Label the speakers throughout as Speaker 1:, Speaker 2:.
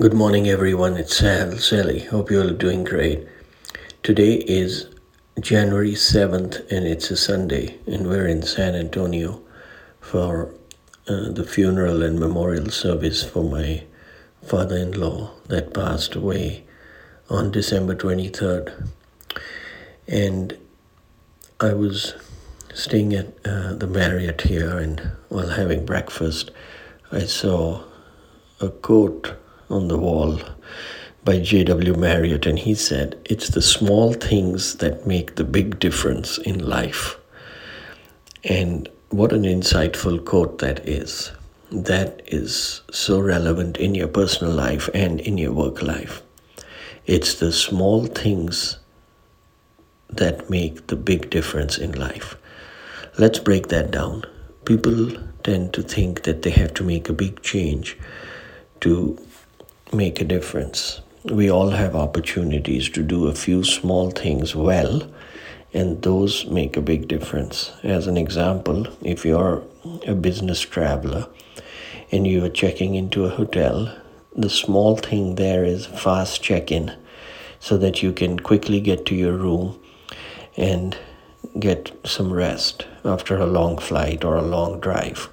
Speaker 1: Good morning, everyone. It's Sal Sally. Hope you're all doing great. Today is January 7th, and it's a Sunday, and we're in San Antonio for uh, the funeral and memorial service for my father in law that passed away on December 23rd. And I was staying at uh, the Marriott here, and while having breakfast, I saw a quote on the wall by J.W. Marriott, and he said, It's the small things that make the big difference in life. And what an insightful quote that is. That is so relevant in your personal life and in your work life. It's the small things that make the big difference in life. Let's break that down. People tend to think that they have to make a big change to make a difference. We all have opportunities to do a few small things well, and those make a big difference. As an example, if you're a business traveler and you are checking into a hotel, the small thing there is fast check in so that you can quickly get to your room and get some rest after a long flight or a long drive.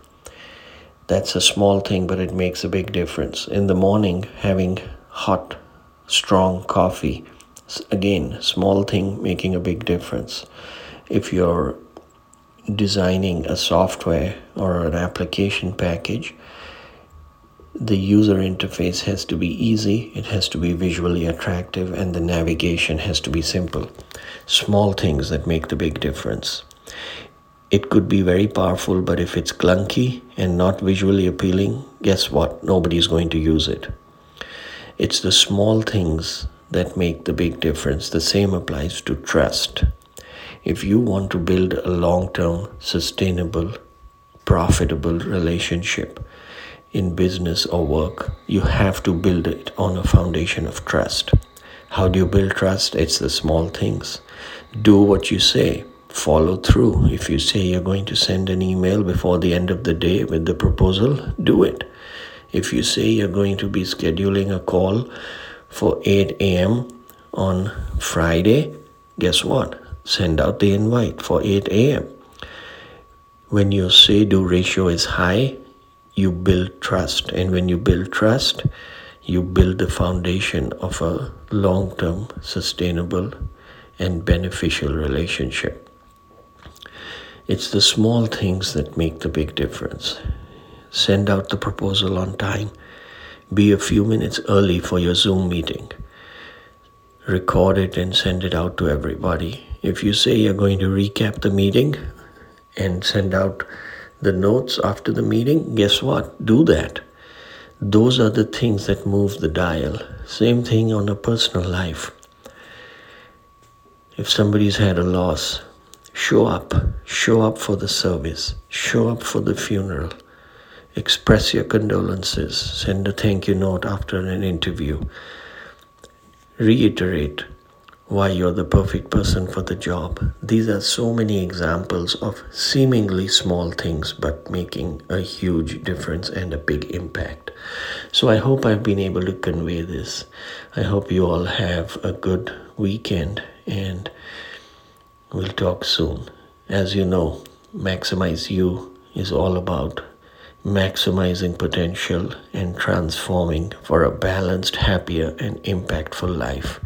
Speaker 1: That's a small thing, but it makes a big difference. In the morning, having hot, strong coffee, again, small thing making a big difference. If you're designing a software or an application package, the user interface has to be easy, it has to be visually attractive, and the navigation has to be simple. Small things that make the big difference it could be very powerful, but if it's clunky and not visually appealing, guess what? Nobody's going to use it. It's the small things that make the big difference. The same applies to trust. If you want to build a long term, sustainable, profitable relationship in business or work, you have to build it on a foundation of trust. How do you build trust? It's the small things. Do what you say follow through. If you say you're going to send an email before the end of the day with the proposal, do it. If you say you're going to be scheduling a call for 8 a.m. on Friday, guess what? Send out the invite for 8 a.m. When your say do ratio is high, you build trust. And when you build trust, you build the foundation of a long term, sustainable, and beneficial relationship. It's the small things that make the big difference. Send out the proposal on time. Be a few minutes early for your Zoom meeting. Record it and send it out to everybody. If you say you're going to recap the meeting and send out the notes after the meeting, guess what? Do that. Those are the things that move the dial. Same thing on a personal life. If somebody's had a loss, Show up. Show up for the service. Show up for the funeral. Express your condolences. Send a thank you note after an interview. Reiterate why you're the perfect person for the job. These are so many examples of seemingly small things but making a huge difference and a big impact. So I hope I've been able to convey this. I hope you all have a good weekend and We'll talk soon. As you know, Maximize You is all about maximizing potential and transforming for a balanced, happier, and impactful life.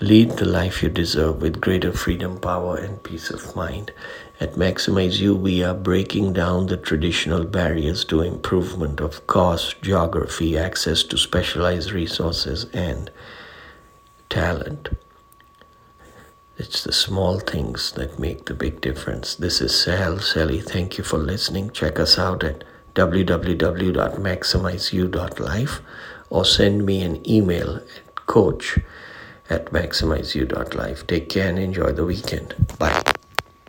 Speaker 1: Lead the life you deserve with greater freedom, power, and peace of mind. At Maximize You, we are breaking down the traditional barriers to improvement of cost, geography, access to specialized resources, and talent. It's the small things that make the big difference. This is Sal Sally. Thank you for listening. Check us out at www.maximizeyou.life or send me an email at coach at maximizeyou.life. Take care and enjoy the weekend. Bye.